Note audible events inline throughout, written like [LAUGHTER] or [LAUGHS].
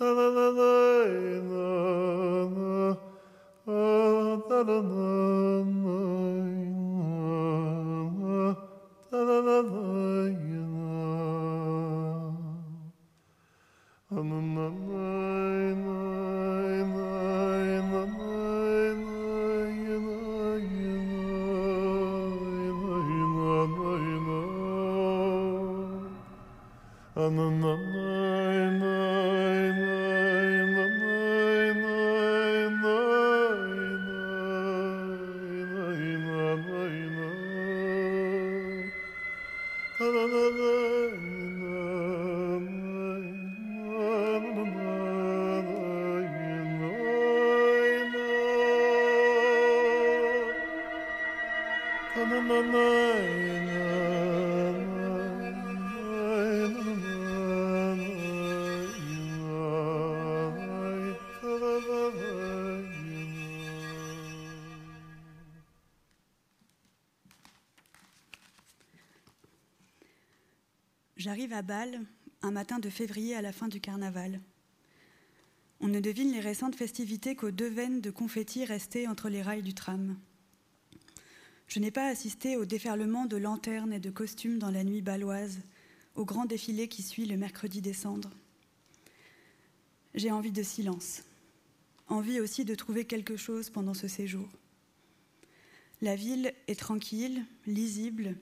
Um, um, um, um. De février à la fin du carnaval. On ne devine les récentes festivités qu'aux deux veines de confettis restées entre les rails du tram. Je n'ai pas assisté au déferlement de lanternes et de costumes dans la nuit baloise, au grand défilé qui suit le mercredi des cendres. J'ai envie de silence, envie aussi de trouver quelque chose pendant ce séjour. La ville est tranquille, lisible,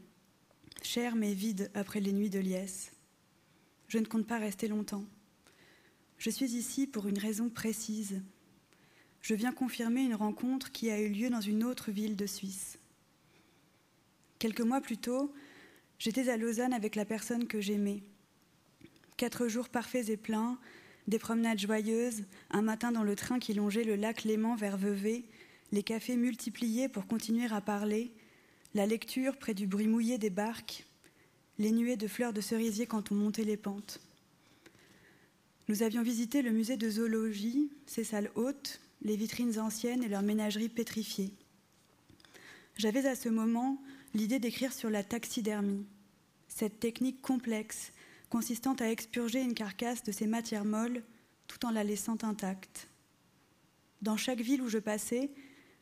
cher mais vide après les nuits de liesse. Je ne compte pas rester longtemps. Je suis ici pour une raison précise. Je viens confirmer une rencontre qui a eu lieu dans une autre ville de Suisse. Quelques mois plus tôt, j'étais à Lausanne avec la personne que j'aimais. Quatre jours parfaits et pleins, des promenades joyeuses, un matin dans le train qui longeait le lac Léman vers Vevey, les cafés multipliés pour continuer à parler, la lecture près du bruit mouillé des barques, les nuées de fleurs de cerisier quand on montait les pentes. Nous avions visité le musée de zoologie, ses salles hautes, les vitrines anciennes et leurs ménageries pétrifiées. J'avais à ce moment l'idée d'écrire sur la taxidermie, cette technique complexe consistant à expurger une carcasse de ses matières molles tout en la laissant intacte. Dans chaque ville où je passais,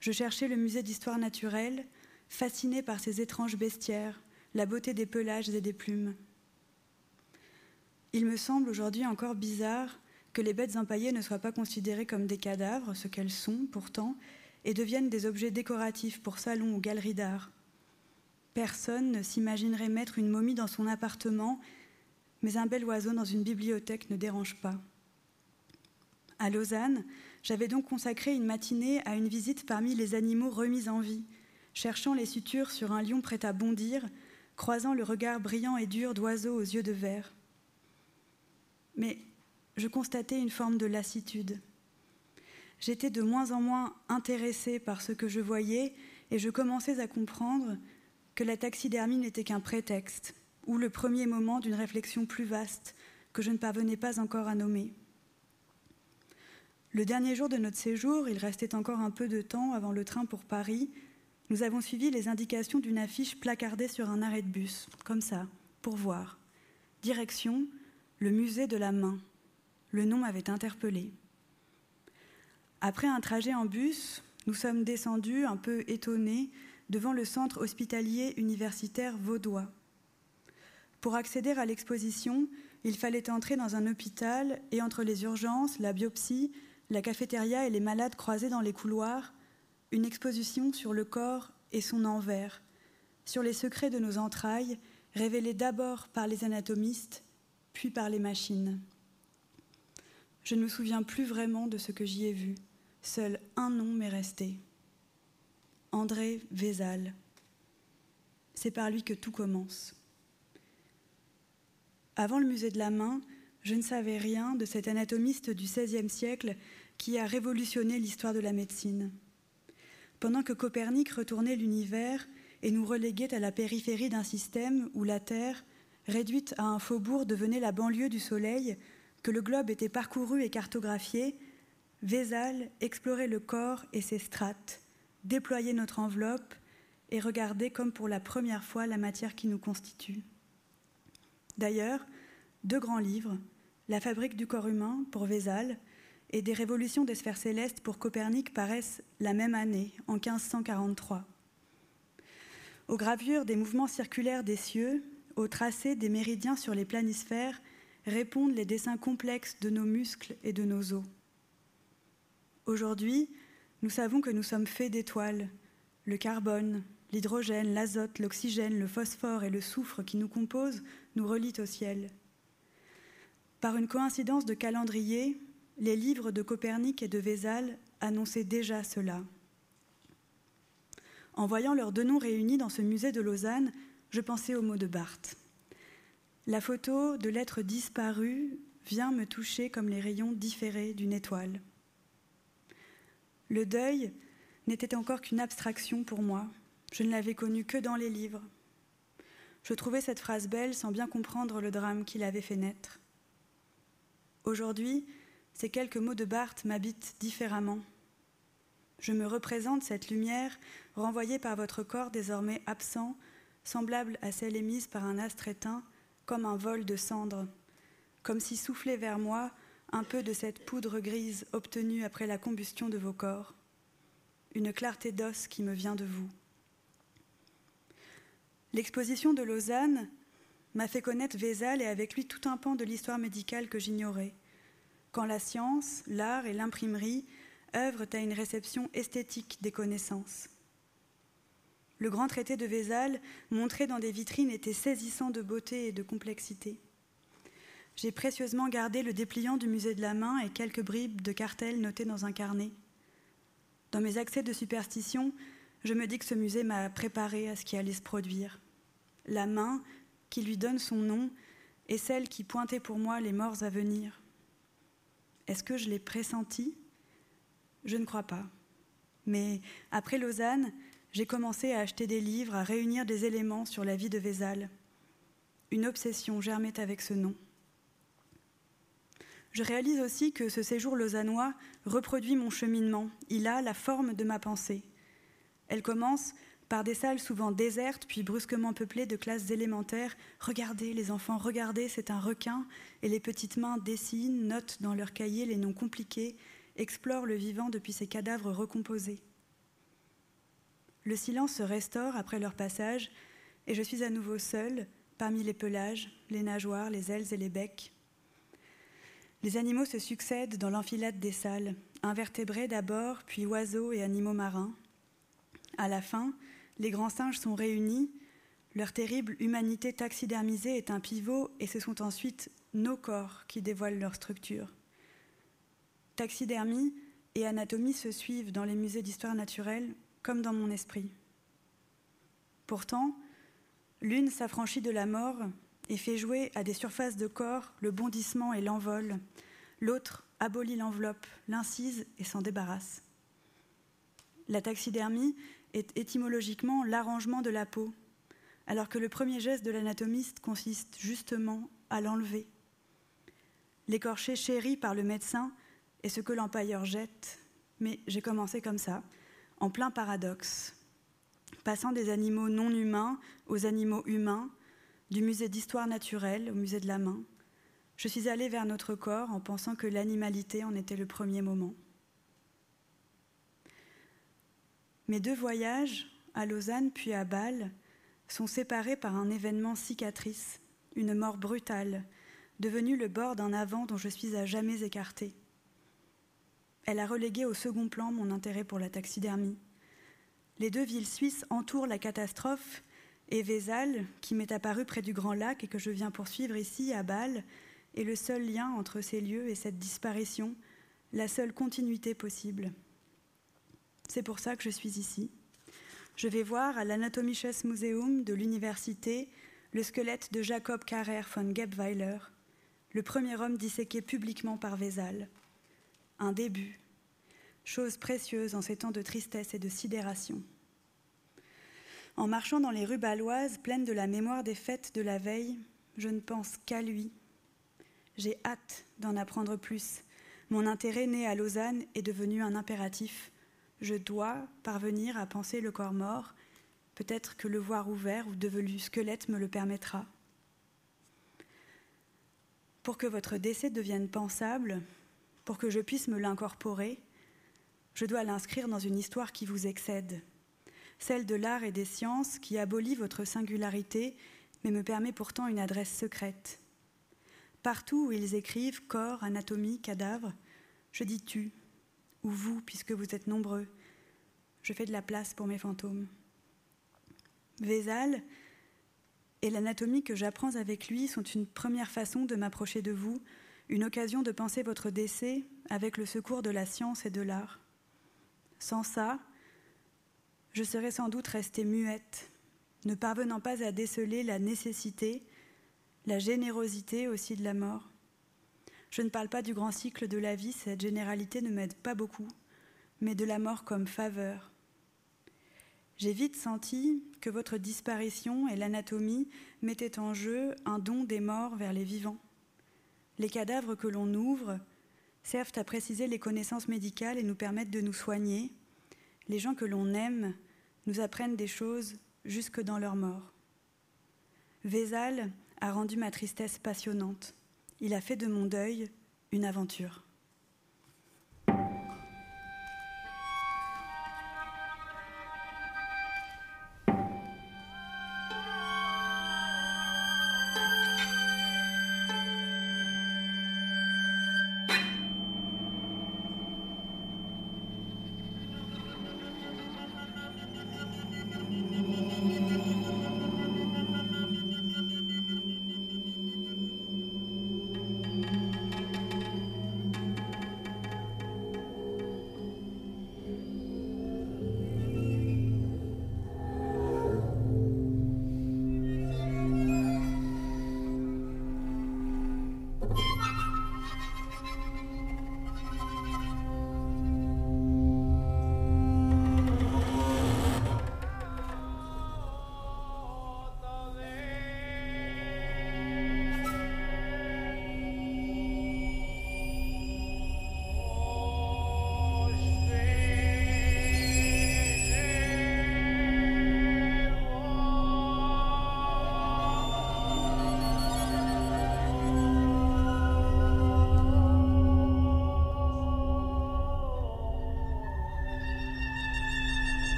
je cherchais le musée d'histoire naturelle, fasciné par ces étranges bestiaires, la beauté des pelages et des plumes. Il me semble aujourd'hui encore bizarre que les bêtes empaillées ne soient pas considérées comme des cadavres, ce qu'elles sont pourtant, et deviennent des objets décoratifs pour salons ou galeries d'art. Personne ne s'imaginerait mettre une momie dans son appartement, mais un bel oiseau dans une bibliothèque ne dérange pas. À Lausanne, j'avais donc consacré une matinée à une visite parmi les animaux remis en vie, cherchant les sutures sur un lion prêt à bondir, croisant le regard brillant et dur d'oiseaux aux yeux de verre. Mais je constatais une forme de lassitude. J'étais de moins en moins intéressée par ce que je voyais et je commençais à comprendre que la taxidermie n'était qu'un prétexte ou le premier moment d'une réflexion plus vaste que je ne parvenais pas encore à nommer. Le dernier jour de notre séjour, il restait encore un peu de temps avant le train pour Paris, nous avons suivi les indications d'une affiche placardée sur un arrêt de bus, comme ça, pour voir. Direction, le musée de la main. Le nom m'avait interpellé. Après un trajet en bus, nous sommes descendus, un peu étonnés, devant le centre hospitalier universitaire vaudois. Pour accéder à l'exposition, il fallait entrer dans un hôpital et entre les urgences, la biopsie, la cafétéria et les malades croisés dans les couloirs, une exposition sur le corps et son envers, sur les secrets de nos entrailles, révélés d'abord par les anatomistes, puis par les machines. Je ne me souviens plus vraiment de ce que j'y ai vu. Seul un nom m'est resté. André Vézal. C'est par lui que tout commence. Avant le musée de la main, je ne savais rien de cet anatomiste du XVIe siècle qui a révolutionné l'histoire de la médecine pendant que Copernic retournait l'univers et nous reléguait à la périphérie d'un système où la Terre, réduite à un faubourg, devenait la banlieue du Soleil, que le globe était parcouru et cartographié, Vézal explorait le corps et ses strates, déployait notre enveloppe et regardait comme pour la première fois la matière qui nous constitue. D'ailleurs, deux grands livres, La fabrique du corps humain pour Vézal et des révolutions des sphères célestes pour Copernic paraissent la même année, en 1543. Aux gravures des mouvements circulaires des cieux, aux tracés des méridiens sur les planisphères, répondent les dessins complexes de nos muscles et de nos os. Aujourd'hui, nous savons que nous sommes faits d'étoiles. Le carbone, l'hydrogène, l'azote, l'oxygène, le phosphore et le soufre qui nous composent nous relient au ciel. Par une coïncidence de calendrier, les livres de Copernic et de Vézal annonçaient déjà cela. En voyant leurs deux noms réunis dans ce musée de Lausanne, je pensais au mot de Barthes. La photo de l'être disparu vient me toucher comme les rayons différés d'une étoile. Le deuil n'était encore qu'une abstraction pour moi. Je ne l'avais connu que dans les livres. Je trouvais cette phrase belle sans bien comprendre le drame qui l'avait fait naître. Aujourd'hui, ces quelques mots de Barthes m'habitent différemment. Je me représente cette lumière renvoyée par votre corps désormais absent, semblable à celle émise par un astre éteint, comme un vol de cendres, comme si soufflait vers moi un peu de cette poudre grise obtenue après la combustion de vos corps, une clarté d'os qui me vient de vous. L'exposition de Lausanne m'a fait connaître Vézal et avec lui tout un pan de l'histoire médicale que j'ignorais, quand la science, l'art et l'imprimerie œuvrent à une réception esthétique des connaissances. Le grand traité de Vézal, montré dans des vitrines, était saisissant de beauté et de complexité. J'ai précieusement gardé le dépliant du musée de la main et quelques bribes de cartels notés dans un carnet. Dans mes accès de superstition, je me dis que ce musée m'a préparé à ce qui allait se produire. La main qui lui donne son nom est celle qui pointait pour moi les morts à venir. Est-ce que je l'ai pressenti? Je ne crois pas. Mais après Lausanne, j'ai commencé à acheter des livres, à réunir des éléments sur la vie de Vézal. Une obsession germait avec ce nom. Je réalise aussi que ce séjour lausannois reproduit mon cheminement. Il a la forme de ma pensée. Elle commence par des salles souvent désertes, puis brusquement peuplées de classes élémentaires. Regardez, les enfants, regardez, c'est un requin. Et les petites mains dessinent, notent dans leurs cahiers les noms compliqués, explorent le vivant depuis ses cadavres recomposés. Le silence se restaure après leur passage, et je suis à nouveau seule parmi les pelages, les nageoires, les ailes et les becs. Les animaux se succèdent dans l'enfilade des salles, invertébrés d'abord, puis oiseaux et animaux marins. À la fin, les grands singes sont réunis, leur terrible humanité taxidermisée est un pivot, et ce sont ensuite nos corps qui dévoilent leur structure. Taxidermie et anatomie se suivent dans les musées d'histoire naturelle comme dans mon esprit. Pourtant, l'une s'affranchit de la mort et fait jouer à des surfaces de corps le bondissement et l'envol. L'autre abolit l'enveloppe, l'incise et s'en débarrasse. La taxidermie est étymologiquement l'arrangement de la peau, alors que le premier geste de l'anatomiste consiste justement à l'enlever. L'écorché chéri par le médecin est ce que l'empailleur jette, mais j'ai commencé comme ça, en plein paradoxe, passant des animaux non humains aux animaux humains, du musée d'histoire naturelle au musée de la main. Je suis allée vers notre corps en pensant que l'animalité en était le premier moment. Mes deux voyages, à Lausanne puis à Bâle, sont séparés par un événement cicatrice, une mort brutale, devenue le bord d'un avant dont je suis à jamais écartée. Elle a relégué au second plan mon intérêt pour la taxidermie. Les deux villes suisses entourent la catastrophe et Vézal, qui m'est apparu près du Grand Lac et que je viens poursuivre ici à Bâle, est le seul lien entre ces lieux et cette disparition, la seule continuité possible. C'est pour ça que je suis ici. Je vais voir à l'Anatomisches Museum de l'université le squelette de Jacob Carrer von Gebweiler, le premier homme disséqué publiquement par Vézal un début, chose précieuse en ces temps de tristesse et de sidération. En marchant dans les rues baloises pleines de la mémoire des fêtes de la veille, je ne pense qu'à lui. J'ai hâte d'en apprendre plus. Mon intérêt né à Lausanne est devenu un impératif. Je dois parvenir à penser le corps mort. Peut-être que le voir ouvert ou devenu squelette me le permettra. Pour que votre décès devienne pensable, Pour que je puisse me l'incorporer, je dois l'inscrire dans une histoire qui vous excède, celle de l'art et des sciences qui abolit votre singularité, mais me permet pourtant une adresse secrète. Partout où ils écrivent corps, anatomie, cadavre, je dis tu, ou vous, puisque vous êtes nombreux. Je fais de la place pour mes fantômes. Vézal et l'anatomie que j'apprends avec lui sont une première façon de m'approcher de vous, une occasion de penser votre décès avec le secours de la science et de l'art. Sans ça, je serais sans doute restée muette, ne parvenant pas à déceler la nécessité, la générosité aussi de la mort. Je ne parle pas du grand cycle de la vie, cette généralité ne m'aide pas beaucoup, mais de la mort comme faveur. J'ai vite senti que votre disparition et l'anatomie mettaient en jeu un don des morts vers les vivants. Les cadavres que l'on ouvre servent à préciser les connaissances médicales et nous permettent de nous soigner. Les gens que l'on aime nous apprennent des choses jusque dans leur mort. Vézal a rendu ma tristesse passionnante. Il a fait de mon deuil une aventure.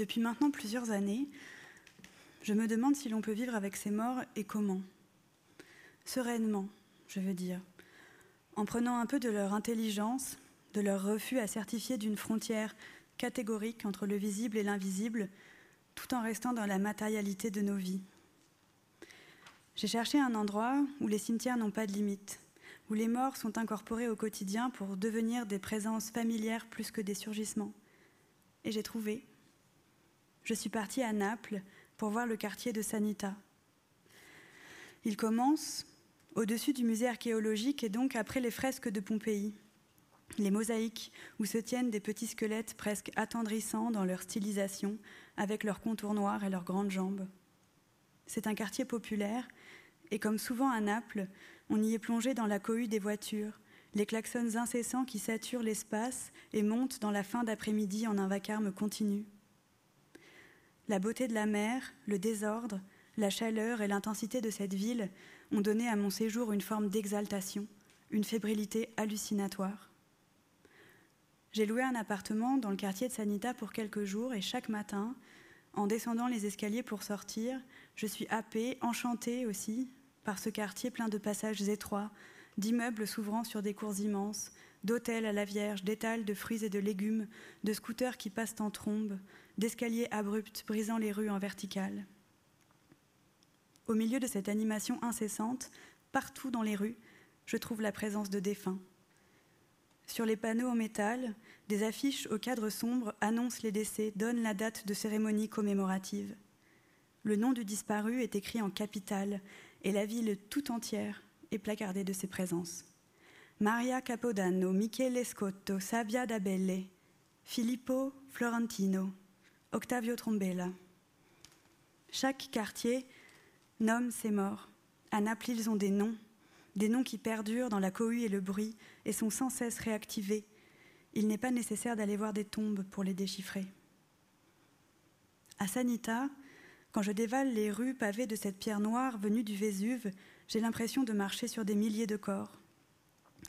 Depuis maintenant plusieurs années, je me demande si l'on peut vivre avec ces morts et comment. Sereinement, je veux dire, en prenant un peu de leur intelligence, de leur refus à certifier d'une frontière catégorique entre le visible et l'invisible, tout en restant dans la matérialité de nos vies. J'ai cherché un endroit où les cimetières n'ont pas de limite, où les morts sont incorporés au quotidien pour devenir des présences familières plus que des surgissements. Et j'ai trouvé. Je suis partie à Naples pour voir le quartier de Sanita. Il commence au-dessus du musée archéologique et donc après les fresques de Pompéi, les mosaïques où se tiennent des petits squelettes presque attendrissants dans leur stylisation, avec leurs contours noirs et leurs grandes jambes. C'est un quartier populaire, et comme souvent à Naples, on y est plongé dans la cohue des voitures, les klaxons incessants qui saturent l'espace et montent dans la fin d'après-midi en un vacarme continu. La beauté de la mer, le désordre, la chaleur et l'intensité de cette ville ont donné à mon séjour une forme d'exaltation, une fébrilité hallucinatoire. J'ai loué un appartement dans le quartier de Sanita pour quelques jours et chaque matin, en descendant les escaliers pour sortir, je suis happée, enchantée aussi par ce quartier plein de passages étroits, d'immeubles s'ouvrant sur des cours immenses, d'hôtels à la Vierge, d'étals de fruits et de légumes, de scooters qui passent en trombe, d'escaliers abrupts brisant les rues en verticale. Au milieu de cette animation incessante, partout dans les rues, je trouve la présence de défunts. Sur les panneaux en métal, des affiches au cadre sombre annoncent les décès, donnent la date de cérémonie commémorative. Le nom du disparu est écrit en capitale et la ville tout entière est placardée de ses présences. Maria Capodano, Michele Scotto, Sabia Dabelle, Filippo Florentino, Octavio Trombella. Chaque quartier nomme ses morts. À Naples, ils ont des noms, des noms qui perdurent dans la cohue et le bruit et sont sans cesse réactivés. Il n'est pas nécessaire d'aller voir des tombes pour les déchiffrer. À Sanita, quand je dévale les rues pavées de cette pierre noire venue du Vésuve, j'ai l'impression de marcher sur des milliers de corps.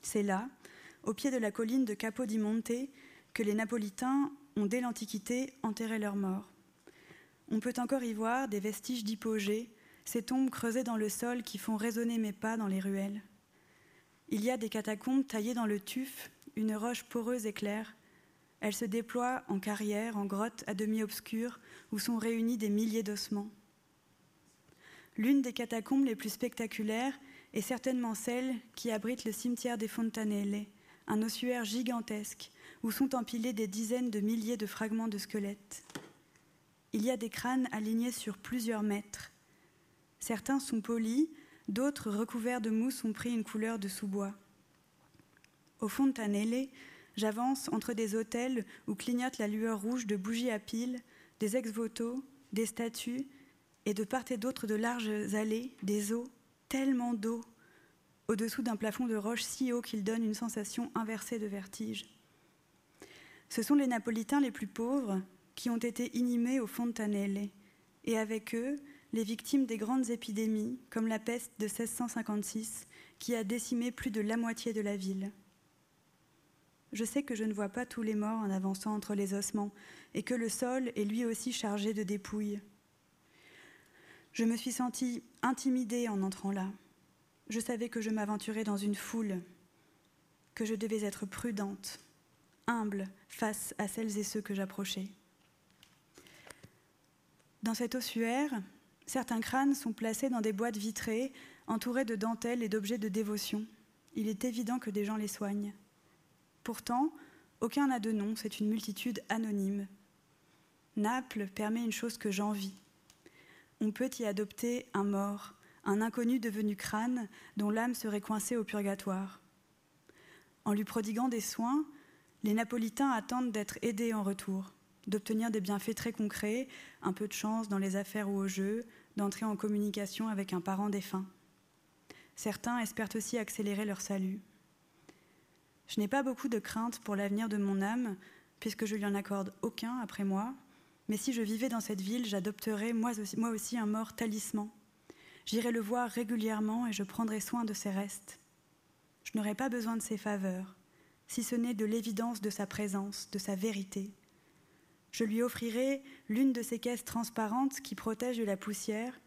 C'est là, au pied de la colline de Capodimonte, que les Napolitains ont dès l'Antiquité enterré leurs morts. On peut encore y voir des vestiges d'hypogées, ces tombes creusées dans le sol qui font résonner mes pas dans les ruelles. Il y a des catacombes taillées dans le tuf, une roche poreuse et claire. Elle se déploie en carrière, en grotte à demi obscure, où sont réunis des milliers d'ossements. L'une des catacombes les plus spectaculaires est certainement celle qui abrite le cimetière des Fontanelle, un ossuaire gigantesque où sont empilés des dizaines de milliers de fragments de squelettes. Il y a des crânes alignés sur plusieurs mètres, Certains sont polis, d'autres recouverts de mousse ont pris une couleur de sous-bois. Au Tanele, j'avance entre des hôtels où clignote la lueur rouge de bougies à piles, des ex-voto, des statues, et de part et d'autre de larges allées, des eaux, tellement d'eau, au-dessous d'un plafond de roche si haut qu'il donne une sensation inversée de vertige. Ce sont les Napolitains les plus pauvres qui ont été inhumés au Tanele, et avec eux, les victimes des grandes épidémies, comme la peste de 1656, qui a décimé plus de la moitié de la ville. Je sais que je ne vois pas tous les morts en avançant entre les ossements, et que le sol est lui aussi chargé de dépouilles. Je me suis sentie intimidée en entrant là. Je savais que je m'aventurais dans une foule, que je devais être prudente, humble face à celles et ceux que j'approchais. Dans cet ossuaire, Certains crânes sont placés dans des boîtes vitrées, entourées de dentelles et d'objets de dévotion. Il est évident que des gens les soignent. Pourtant, aucun n'a de nom, c'est une multitude anonyme. Naples permet une chose que j'envie. On peut y adopter un mort, un inconnu devenu crâne dont l'âme serait coincée au purgatoire. En lui prodiguant des soins, les Napolitains attendent d'être aidés en retour, d'obtenir des bienfaits très concrets, un peu de chance dans les affaires ou au jeu, d'entrer en communication avec un parent défunt. Certains espèrent aussi accélérer leur salut. Je n'ai pas beaucoup de crainte pour l'avenir de mon âme, puisque je lui en accorde aucun après moi, mais si je vivais dans cette ville, j'adopterais moi aussi, un mort talisman. J'irais le voir régulièrement et je prendrais soin de ses restes. Je n'aurais pas besoin de ses faveurs, si ce n'est de l'évidence de sa présence, de sa vérité. Je lui offrirai l'une de ces caisses transparentes qui protègent de la poussière,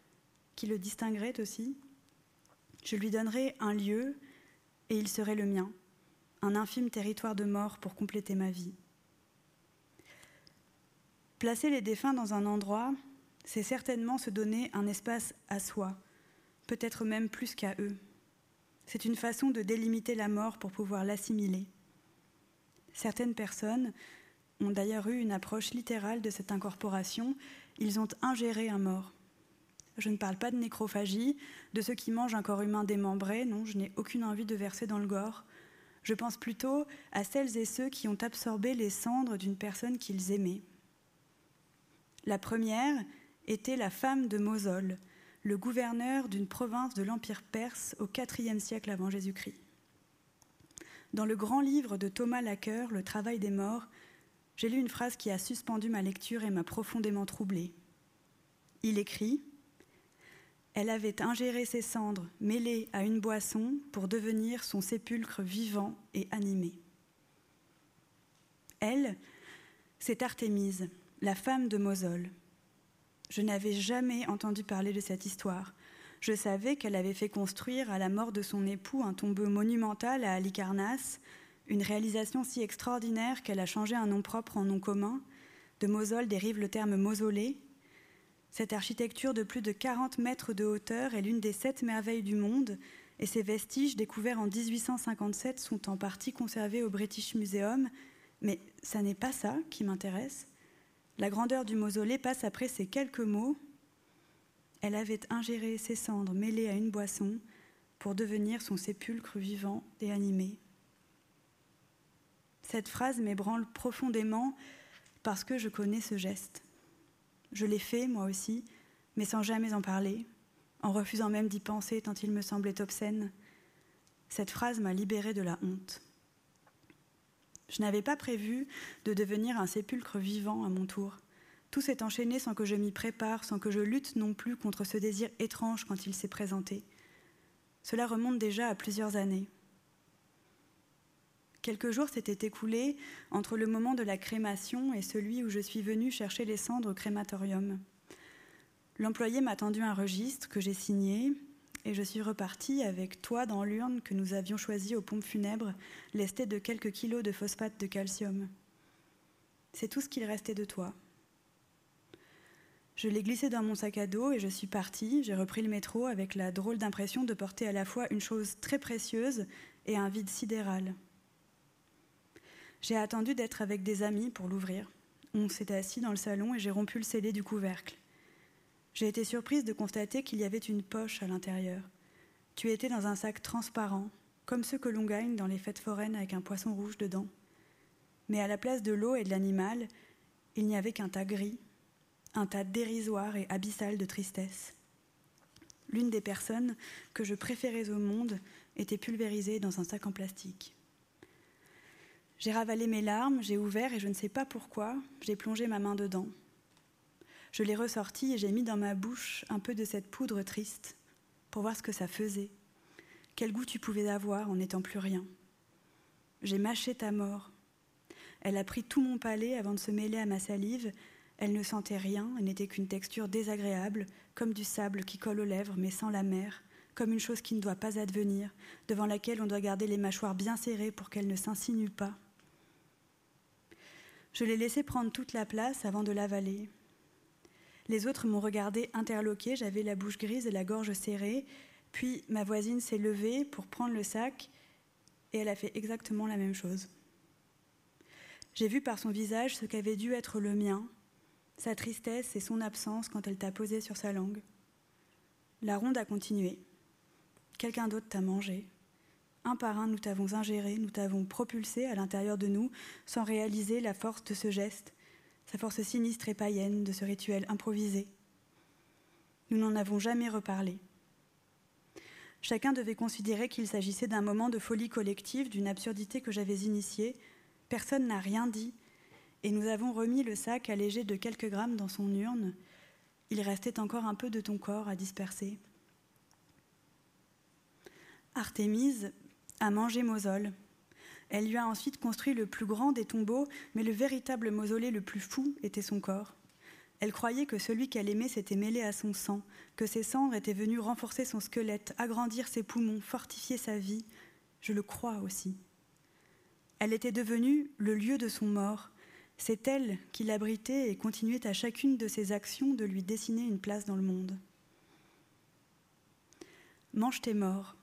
qui le distinguerait aussi. Je lui donnerai un lieu et il serait le mien, un infime territoire de mort pour compléter ma vie. Placer les défunts dans un endroit, c'est certainement se donner un espace à soi, peut-être même plus qu'à eux. C'est une façon de délimiter la mort pour pouvoir l'assimiler. Certaines personnes ont d'ailleurs eu une approche littérale de cette incorporation, ils ont ingéré un mort. Je ne parle pas de nécrophagie, de ceux qui mangent un corps humain démembré, non, je n'ai aucune envie de verser dans le gore. Je pense plutôt à celles et ceux qui ont absorbé les cendres d'une personne qu'ils aimaient. La première était la femme de Mosol, le gouverneur d'une province de l'Empire perse au IVe siècle avant Jésus-Christ. Dans le grand livre de Thomas Laqueur, Le travail des morts, j'ai lu une phrase qui a suspendu ma lecture et m'a profondément troublée. Il écrit Elle avait ingéré ses cendres mêlées à une boisson pour devenir son sépulcre vivant et animé. Elle, c'est Artémise, la femme de Mosol. Je n'avais jamais entendu parler de cette histoire. Je savais qu'elle avait fait construire à la mort de son époux un tombeau monumental à Halicarnasse, une réalisation si extraordinaire qu'elle a changé un nom propre en nom commun. De Mosol dérive le terme mausolée. Cette architecture de plus de 40 mètres de hauteur est l'une des sept merveilles du monde et ses vestiges découverts en 1857 sont en partie conservés au British Museum. Mais ça n'est pas ça qui m'intéresse. La grandeur du mausolée passe après ces quelques mots. Elle avait ingéré ses cendres mêlées à une boisson pour devenir son sépulcre vivant et animé. Cette phrase m'ébranle profondément parce que je connais ce geste. Je l'ai fait, moi aussi, mais sans jamais en parler, en refusant même d'y penser tant il me semblait obscène. Cette phrase m'a libérée de la honte. Je n'avais pas prévu de devenir un sépulcre vivant à mon tour. Tout s'est enchaîné sans que je m'y prépare, sans que je lutte non plus contre ce désir étrange quand il s'est présenté. Cela remonte déjà à plusieurs années. Quelques jours s'étaient écoulés entre le moment de la crémation et celui où je suis venue chercher les cendres au crématorium. L'employé m'a tendu un registre que j'ai signé et je suis repartie avec toi dans l'urne que nous avions choisie aux pompes funèbres, lestée de quelques kilos de phosphate de calcium. C'est tout ce qu'il restait de toi. Je l'ai glissé dans mon sac à dos et je suis partie. J'ai repris le métro avec la drôle d'impression de porter à la fois une chose très précieuse et un vide sidéral. J'ai attendu d'être avec des amis pour l'ouvrir. On s'était assis dans le salon et j'ai rompu le scellé du couvercle. J'ai été surprise de constater qu'il y avait une poche à l'intérieur. Tu étais dans un sac transparent, comme ceux que l'on gagne dans les fêtes foraines avec un poisson rouge dedans. Mais à la place de l'eau et de l'animal, il n'y avait qu'un tas gris, un tas dérisoire et abyssal de tristesse. L'une des personnes que je préférais au monde était pulvérisée dans un sac en plastique. J'ai ravalé mes larmes, j'ai ouvert et je ne sais pas pourquoi, j'ai plongé ma main dedans. Je l'ai ressorti et j'ai mis dans ma bouche un peu de cette poudre triste pour voir ce que ça faisait. Quel goût tu pouvais avoir en n'étant plus rien. J'ai mâché ta mort. Elle a pris tout mon palais avant de se mêler à ma salive. Elle ne sentait rien, elle n'était qu'une texture désagréable, comme du sable qui colle aux lèvres mais sans la mer, comme une chose qui ne doit pas advenir, devant laquelle on doit garder les mâchoires bien serrées pour qu'elle ne s'insinue pas. Je l'ai laissé prendre toute la place avant de l'avaler. Les autres m'ont regardé interloqué, j'avais la bouche grise et la gorge serrée. Puis ma voisine s'est levée pour prendre le sac et elle a fait exactement la même chose. J'ai vu par son visage ce qu'avait dû être le mien, sa tristesse et son absence quand elle t'a posé sur sa langue. La ronde a continué. Quelqu'un d'autre t'a mangé. Un par un, nous t'avons ingéré, nous t'avons propulsé à l'intérieur de nous, sans réaliser la force de ce geste, sa force sinistre et païenne de ce rituel improvisé. Nous n'en avons jamais reparlé. Chacun devait considérer qu'il s'agissait d'un moment de folie collective, d'une absurdité que j'avais initiée. Personne n'a rien dit, et nous avons remis le sac allégé de quelques grammes dans son urne. Il restait encore un peu de ton corps à disperser. Artémise, à manger Mosol. Elle lui a ensuite construit le plus grand des tombeaux, mais le véritable mausolée le plus fou était son corps. Elle croyait que celui qu'elle aimait s'était mêlé à son sang, que ses cendres étaient venues renforcer son squelette, agrandir ses poumons, fortifier sa vie. Je le crois aussi. Elle était devenue le lieu de son mort. C'est elle qui l'abritait et continuait à chacune de ses actions de lui dessiner une place dans le monde. Mange tes morts.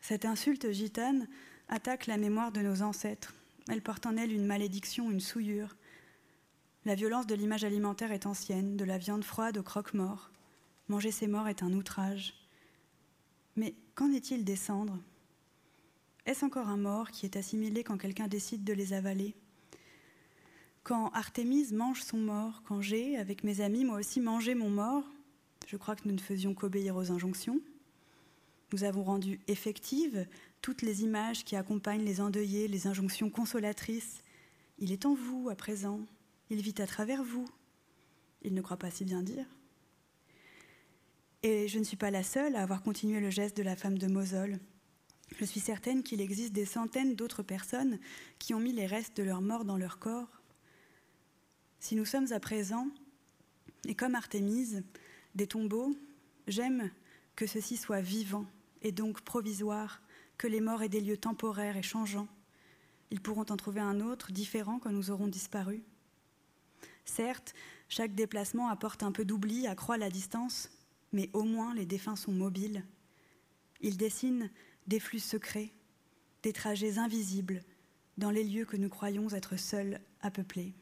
Cette insulte gitane attaque la mémoire de nos ancêtres. Elle porte en elle une malédiction, une souillure. La violence de l'image alimentaire est ancienne, de la viande froide au croque-mort. Manger ses morts est un outrage. Mais qu'en est-il des cendres? Est-ce encore un mort qui est assimilé quand quelqu'un décide de les avaler? Quand Artémise mange son mort, quand j'ai, avec mes amis, moi aussi mangé mon mort, je crois que nous ne faisions qu'obéir aux injonctions. Nous avons rendu effectives toutes les images qui accompagnent les endeuillés, les injonctions consolatrices. Il est en vous à présent, il vit à travers vous. Il ne croit pas si bien dire. Et je ne suis pas la seule à avoir continué le geste de la femme de Mosole. Je suis certaine qu'il existe des centaines d'autres personnes qui ont mis les restes de leur mort dans leur corps. Si nous sommes à présent, et comme Artémise, des tombeaux, j'aime que ceci soit vivant et donc provisoire, que les morts aient des lieux temporaires et changeants. Ils pourront en trouver un autre, différent, quand nous aurons disparu. Certes, chaque déplacement apporte un peu d'oubli, accroît la distance, mais au moins les défunts sont mobiles. Ils dessinent des flux secrets, des trajets invisibles dans les lieux que nous croyons être seuls à peupler.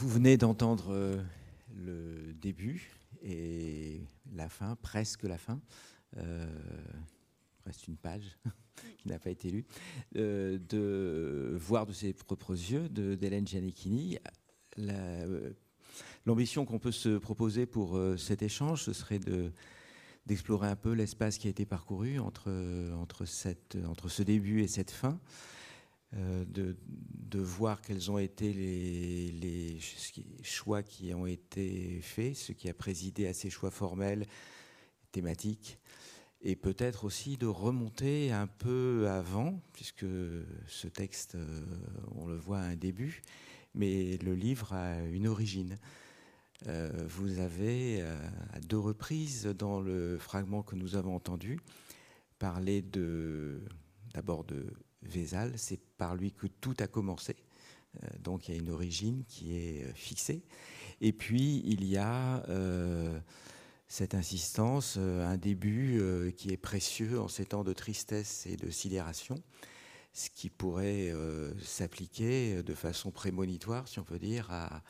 Vous venez d'entendre euh, le début et la fin, presque la fin. Euh, reste une page [LAUGHS] qui n'a pas été lue. Euh, de voir de ses propres yeux d'Hélène Giannichini. L'ambition qu'on peut se proposer pour cet échange, ce serait de d'explorer un peu l'espace qui a été parcouru entre, entre, ce début et cette fin. Euh, de, de, voir quels ont été les, choix qui ont été faits, ce qui a présidé à ces choix formels, thématiques, et peut-être aussi de remonter un peu avant, puisque ce texte, euh, on le voit à un début, mais le livre a une origine. Euh, vous avez à deux reprises dans le fragment que nous avons entendu parler de d'abord de Vézal, c'est par lui que tout a commencé. Euh, donc il y a une origine qui est euh, fixée. Et puis il y a euh, cette insistance, un début qui est précieux en ces temps de tristesse et de sidération, ce qui pourrait s'appliquer de façon prémonitoire, si on peut dire, à,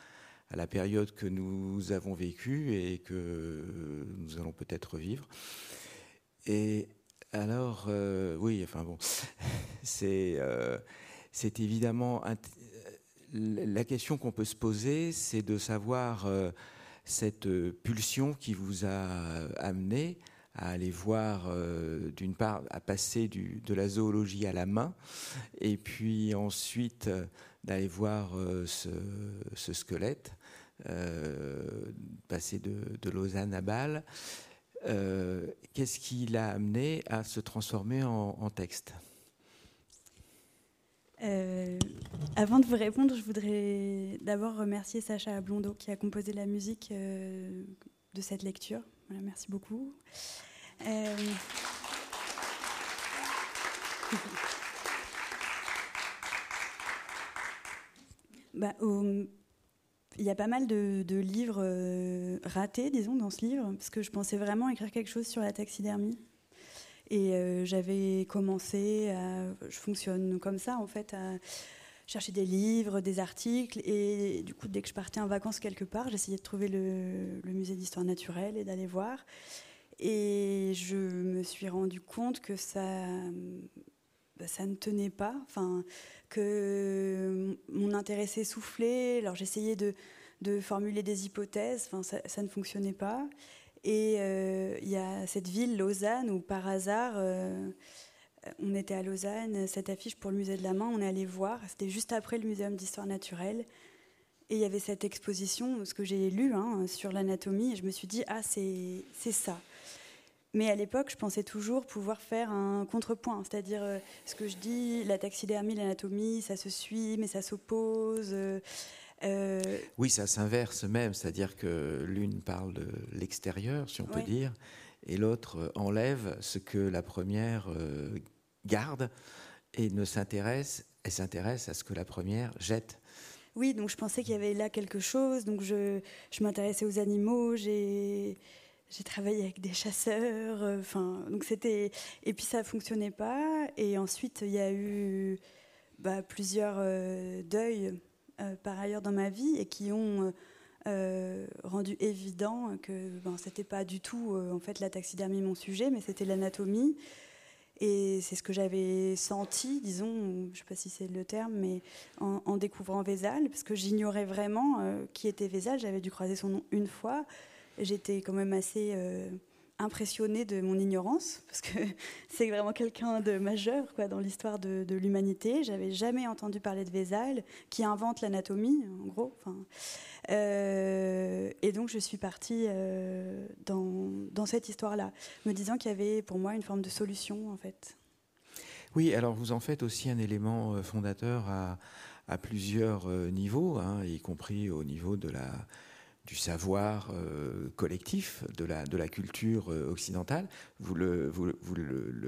à la période que nous avons vécue et que nous allons peut-être vivre. Et alors, euh, oui, enfin bon, [LAUGHS] euh, c'est évidemment euh, la question qu'on peut se poser, c'est de savoir cette pulsion qui vous a amené à aller voir, d'une part, à passer de la zoologie à la main, et puis ensuite d'aller voir ce, squelette, passer de, de Lausanne à Bâle. Euh, qu'est-ce qui l'a amené à se transformer en, texte? Euh, avant de vous répondre, je voudrais d'abord remercier Sacha Blondeau qui a composé la musique euh, de cette lecture. Merci beaucoup. [LAUGHS] bah, il y a pas mal de, livres euh, ratés, disons, dans ce livre, parce que je pensais vraiment écrire quelque chose sur la taxidermie. Et euh, j'avais commencé à. Je fonctionne comme ça, en fait, à chercher des livres, des articles. Et du coup, dès que je partais en vacances quelque part, j'essayais de trouver le, musée d'histoire naturelle et d'aller voir. Et je me suis rendu compte que ça, ça ne tenait pas. Enfin, que mon intérêt s'essoufflait. Alors j'essayais de, de, formuler des hypothèses, enfin, ça, ne fonctionnait pas. Et euh, il y a cette ville, Lausanne, où par hasard, euh, on était à Lausanne, cette affiche pour le musée de la main, on est allé voir, c'était juste après le muséum d'histoire naturelle. Et il y avait cette exposition, ce que j'ai lu hein, sur l'anatomie, et je me suis dit, ah, c'est ça. Mais à l'époque, je pensais toujours pouvoir faire un contrepoint, c'est-à-dire euh, ce que je dis, la taxidermie, l'anatomie, ça se suit, mais ça s'oppose. Euh, euh, oui, ça s'inverse même, c'est-à-dire que l'une parle de l'extérieur, si on peut dire, et l'autre enlève ce que la première garde et ne s'intéresse, elle s'intéresse à ce que la première jette. Oui, donc je pensais qu'il y avait là quelque chose, donc je, je m'intéressais aux animaux, j'ai j'ai travaillé avec des chasseurs, euh, enfin, donc c'était et puis ça fonctionnait pas. Et ensuite il y a eu bah, plusieurs euh, deuils euh, par ailleurs dans ma vie et qui ont rendu évident que ben, c'était pas du tout en fait la taxidermie mon sujet, mais c'était l'anatomie. Et c'est ce que j'avais senti, disons, je ne sais pas si c'est le terme, mais en, en découvrant Vézal, parce que j'ignorais vraiment qui était Vézal. J'avais dû croiser son nom une fois j'étais quand même assez euh, impressionnée de mon ignorance, [LAUGHS] parce que [LAUGHS] c'est vraiment quelqu'un de majeur dans l'histoire de, l'humanité. J'avais jamais entendu parler de Vézal, qui invente l'anatomie, en gros. Euh, et donc je suis partie euh, dans, cette histoire-là, me disant qu'il y avait pour moi une forme de solution, en fait. Oui, alors vous en faites aussi un élément fondateur à, à plusieurs niveaux, hein, y compris au niveau de la du savoir euh, collectif, de la, culture euh, occidentale. Vous le,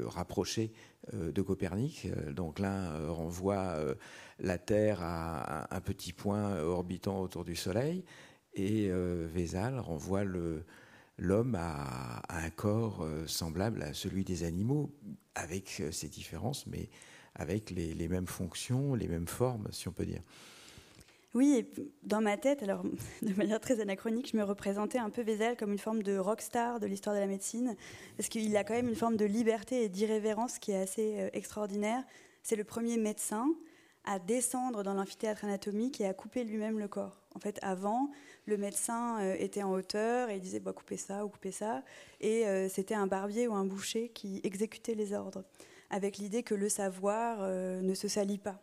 rapprochez euh, de Copernic. Donc l'un renvoie la Terre à, un petit point orbitant autour du Soleil et Vézal renvoie l'homme à, un corps semblable à celui des animaux, avec ses différences, mais avec les mêmes fonctions, les mêmes formes, si on peut dire. Oui, dans ma tête, alors [LAUGHS] de manière très anachronique, je me représentais un peu Vézel comme une forme de rockstar de l'histoire de la médecine, parce qu'il a quand même une forme de liberté et d'irrévérence qui est assez euh, extraordinaire. C'est le premier médecin à descendre dans l'amphithéâtre anatomique et à couper lui-même le corps. En fait, avant, le médecin euh, était en hauteur et il disait bah, coupez ça ou coupez ça, et euh, c'était un barbier ou un boucher qui exécutait les ordres, avec l'idée que le savoir ne se salit pas.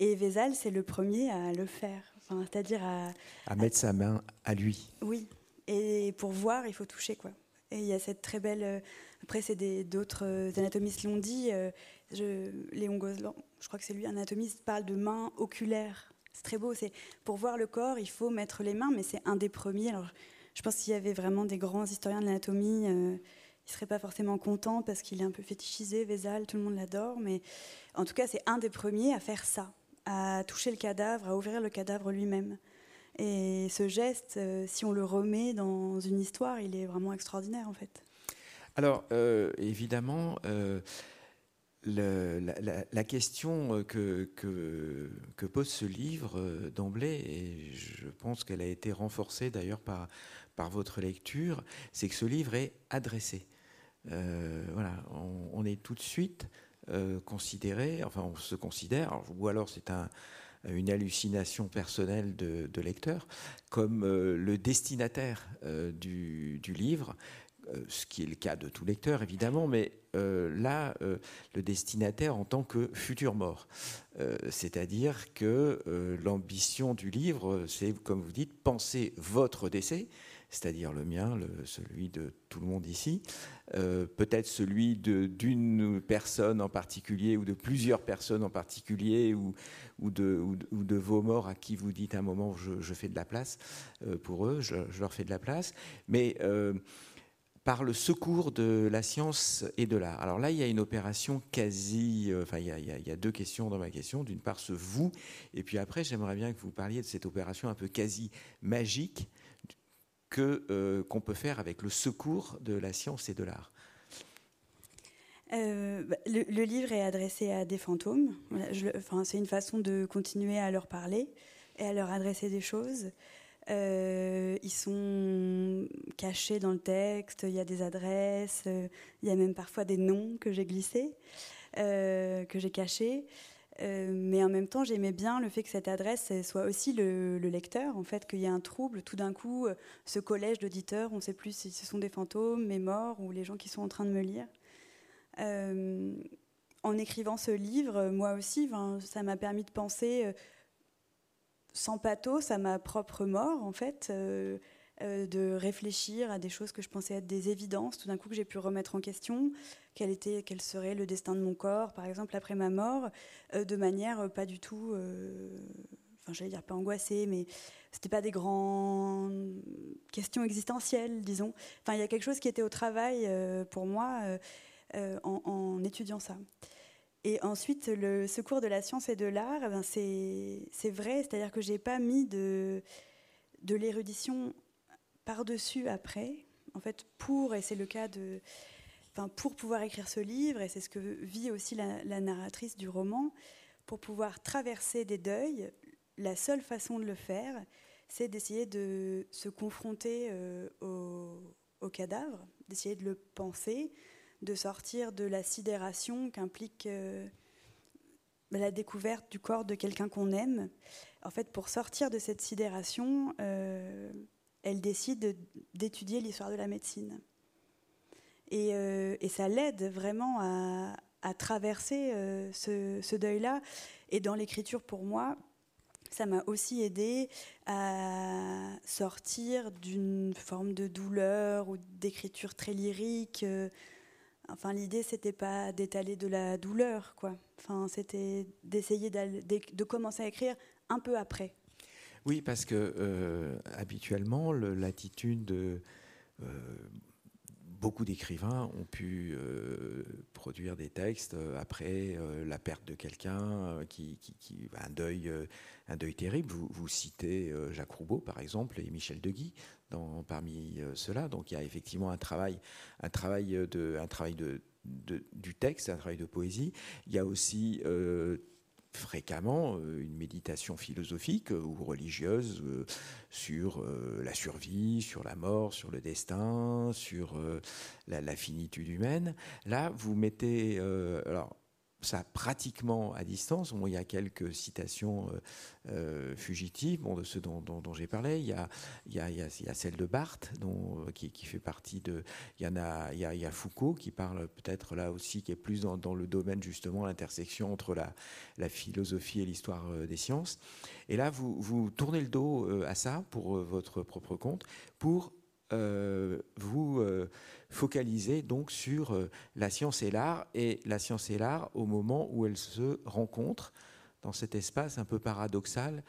Et Vézal, c'est le premier à le faire, c'est-à-dire à, à mettre sa main à lui. Oui, et pour voir, il faut toucher quoi. Et il y a cette très belle. Euh, après, c'est d'autres euh, anatomistes l'ont dit. Euh, je, Léon Gozlan, je crois que c'est lui, un anatomiste, parle de main oculaire. C'est très beau. C'est pour voir le corps, il faut mettre les mains, mais c'est un des premiers. Alors, je pense qu'il y avait vraiment des grands historiens de l'anatomie. Euh, ils seraient pas forcément contents parce qu'il est un peu fétichisé, Vézal, tout le monde l'adore, mais en tout cas, c'est un des premiers à faire ça à toucher le cadavre, à ouvrir le cadavre lui-même. Et ce geste, euh, si on le remet dans une histoire, il est vraiment extraordinaire en fait. Alors, euh, évidemment, euh, la, question que, pose ce livre d'emblée, et je pense qu'elle a été renforcée d'ailleurs par votre lecture, c'est que ce livre est adressé. voilà, on, est tout de suite euh, considéré, enfin on se considère, ou alors c'est un, une hallucination personnelle de, lecteur, comme euh, le destinataire euh, du, livre, ce qui est le cas de tout lecteur évidemment, mais là, le destinataire en tant que futur mort. C'est-à-dire que l'ambition du livre, c'est, comme vous dites, penser votre décès, c'est-à-dire le mien, celui de tout le monde ici, euh, peut-être celui d'une personne en particulier ou de plusieurs personnes en particulier ou, de, vos morts à qui vous dites à un moment je, je fais de la place euh, pour eux, je, leur fais de la place, mais euh, par le secours de la science et de l'art. Alors là, il y a une opération quasi. enfin, il y, a, il y, a, deux questions dans ma question. D'une part, ce vous, et puis après, j'aimerais bien que vous parliez de cette opération un peu quasi magique que euh, qu'on peut faire avec le secours de la science et de l'art euh, bah, le, livre est adressé à des fantômes. enfin, c'est une façon de continuer à leur parler et à leur adresser des choses. Euh, ils sont cachés dans le texte, il y a des adresses, il y a même parfois des noms que j'ai glissés, que j'ai cachés. Euh, mais en même temps, j'aimais bien le fait que cette adresse soit aussi le, lecteur, en fait, qu'il y ait un trouble. Tout d'un coup, euh, ce collège d'auditeurs, on ne sait plus si ce sont des fantômes, mes morts ou les gens qui sont en train de me lire. Euh, en écrivant ce livre, moi aussi, ça m'a permis de penser sans pathos à ma propre mort, en fait. De réfléchir à des choses que je pensais être des évidences, tout d'un coup que j'ai pu remettre en question, quel, était, quel serait le destin de mon corps, par exemple, après ma mort, euh, de manière euh, pas du tout, euh, enfin, j'allais dire pas angoissée, mais c'était pas des grandes questions existentielles, disons. Enfin, il y a quelque chose qui était au travail pour moi en, étudiant ça. Et ensuite, le secours de la science et de l'art, eh ben c'est vrai, c'est-à-dire que j'ai pas mis de, de l'érudition par-dessus après, en fait, pour, et c'est le cas de, pour pouvoir écrire ce livre, et c'est ce que vit aussi la, narratrice du roman, pour pouvoir traverser des deuils, la seule façon de le faire, c'est d'essayer de se confronter euh, au, cadavre, d'essayer de le penser, de sortir de la sidération qu'implique euh, la découverte du corps de quelqu'un qu'on aime. En fait, pour sortir de cette sidération, euh, elle décide d'étudier l'histoire de la médecine. Euh, et, ça l'aide vraiment à, traverser euh, ce, deuil-là. Et dans l'écriture, pour moi, ça m'a aussi aidé à sortir d'une forme de douleur ou d'écriture très lyrique. Enfin, l'idée, c'était pas d'étaler de la douleur, quoi. Enfin, c'était d'essayer de commencer à écrire un peu après. Oui, parce que euh, habituellement, l'attitude beaucoup d'écrivains ont pu euh, produire des textes euh, après euh, la perte de quelqu'un, qui, un deuil, un deuil terrible. Vous, citez Jacques Roubaud par exemple et Michel Deguy parmi ceux-là. Donc il y a effectivement un travail, un travail de, un travail de, du texte, un travail de poésie. Il y a aussi fréquemment une méditation philosophique ou religieuse sur la survie, sur la mort, sur le destin, sur la, finitude humaine. Là, vous mettez, alors ça pratiquement à distance. il y a quelques citations euh, euh, fugitives bon, de ceux dont, j'ai parlé. Il y, a, il, y a, il, y a, celle de Barthes, dont, euh, qui, fait partie de. Il y en a, il y a, Foucault qui parle peut-être là aussi, qui est plus dans, dans le domaine justement, l'intersection entre la, la, philosophie et l'histoire des sciences. Et là, vous, vous tournez le dos à ça pour votre propre compte, pour vous focalisée donc sur euh, la science et l'art, et la science et l'art au moment où elles se rencontrent dans cet espace un peu paradoxal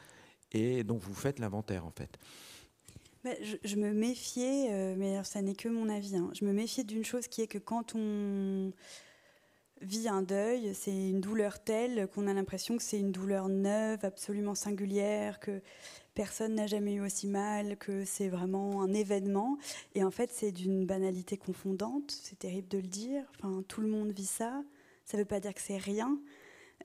et dont vous faites l'inventaire en fait. Je, me méfiais, euh, mais ça n'est que mon avis, hein. je me méfiais d'une chose qui est que quand on vit un deuil, c'est une douleur telle qu'on a l'impression que c'est une douleur neuve, absolument singulière, que personne n'a jamais eu aussi mal, que c'est vraiment un événement. Et en fait, c'est d'une banalité confondante, c'est terrible de le dire. Enfin, tout le monde vit ça. Ça ne veut pas dire que c'est rien.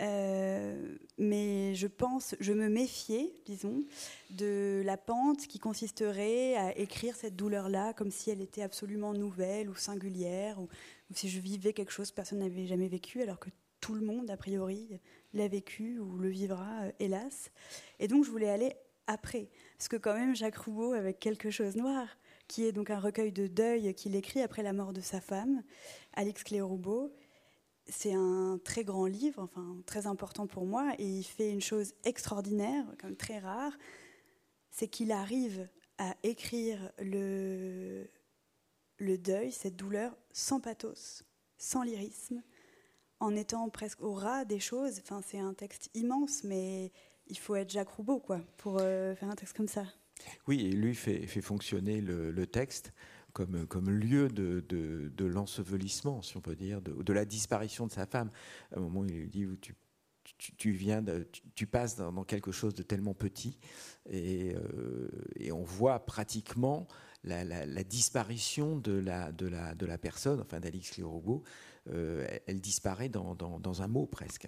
Euh, mais je pense, je me méfiais, disons, de la pente qui consisterait à écrire cette douleur-là comme si elle était absolument nouvelle ou singulière, ou, si je vivais quelque chose que personne n'avait jamais vécu, alors que tout le monde, a priori, l'a vécu ou le vivra, euh, hélas. Et donc, je voulais aller après. Parce que quand même, Jacques Roubaud, avec Quelque chose noir, qui est donc un recueil de deuil qu'il écrit après la mort de sa femme, Alix Cléo Roubaud, c'est un très grand livre, enfin très important pour moi, et il fait une chose extraordinaire, comme très rare, c'est qu'il arrive à écrire le, le deuil, cette douleur, sans pathos, sans lyrisme, en étant presque au ras des choses. Enfin, c'est un texte immense, mais il faut être Jacques Roubaud quoi, pour euh, faire un texte comme ça. Oui, et lui fait, fait fonctionner le, texte comme, comme lieu de, de, l'ensevelissement, si on peut dire, de, de, la disparition de sa femme. À un moment, il lui dit tu, tu, viens de, tu, passes dans, quelque chose de tellement petit, et, euh, et on voit pratiquement la, la, disparition de la, de la, de la personne, enfin d'Alix Léo euh, elle disparaît dans, un mot presque.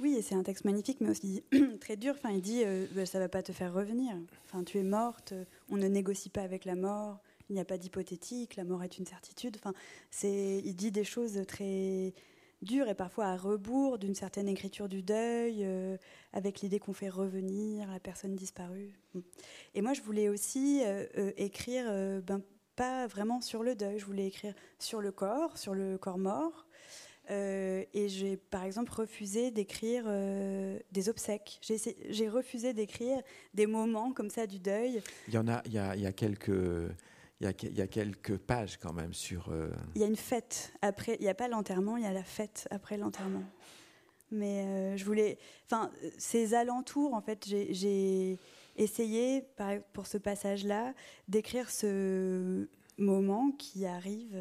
Oui, et c'est un texte magnifique, mais aussi [CLEARS THROAT] très dur. Enfin, il dit euh, bah, ça va pas te faire revenir. Enfin, tu es morte. On ne négocie pas avec la mort. Il n'y a pas d'hypothétique. La mort est une certitude. Enfin, c'est. Il dit des choses très dures et parfois à rebours d'une certaine écriture du deuil, euh, avec l'idée qu'on fait revenir la personne disparue. Et moi, je voulais aussi euh, écrire, ben, pas vraiment sur le deuil. Je voulais écrire sur le corps, sur le corps mort. Euh, et j'ai, par exemple, refusé d'écrire euh, des obsèques. J'ai, refusé d'écrire des moments comme ça du deuil. Il y en a, il y a, il y a quelques. Il y, a, il y, a, quelques pages quand même sur. Euh, il y a une fête après. Il n'y a pas l'enterrement, il y a la fête après l'enterrement. Mais je voulais. Enfin, ces alentours, en fait, j'ai essayé, pour ce passage-là, d'écrire ce moment qui arrive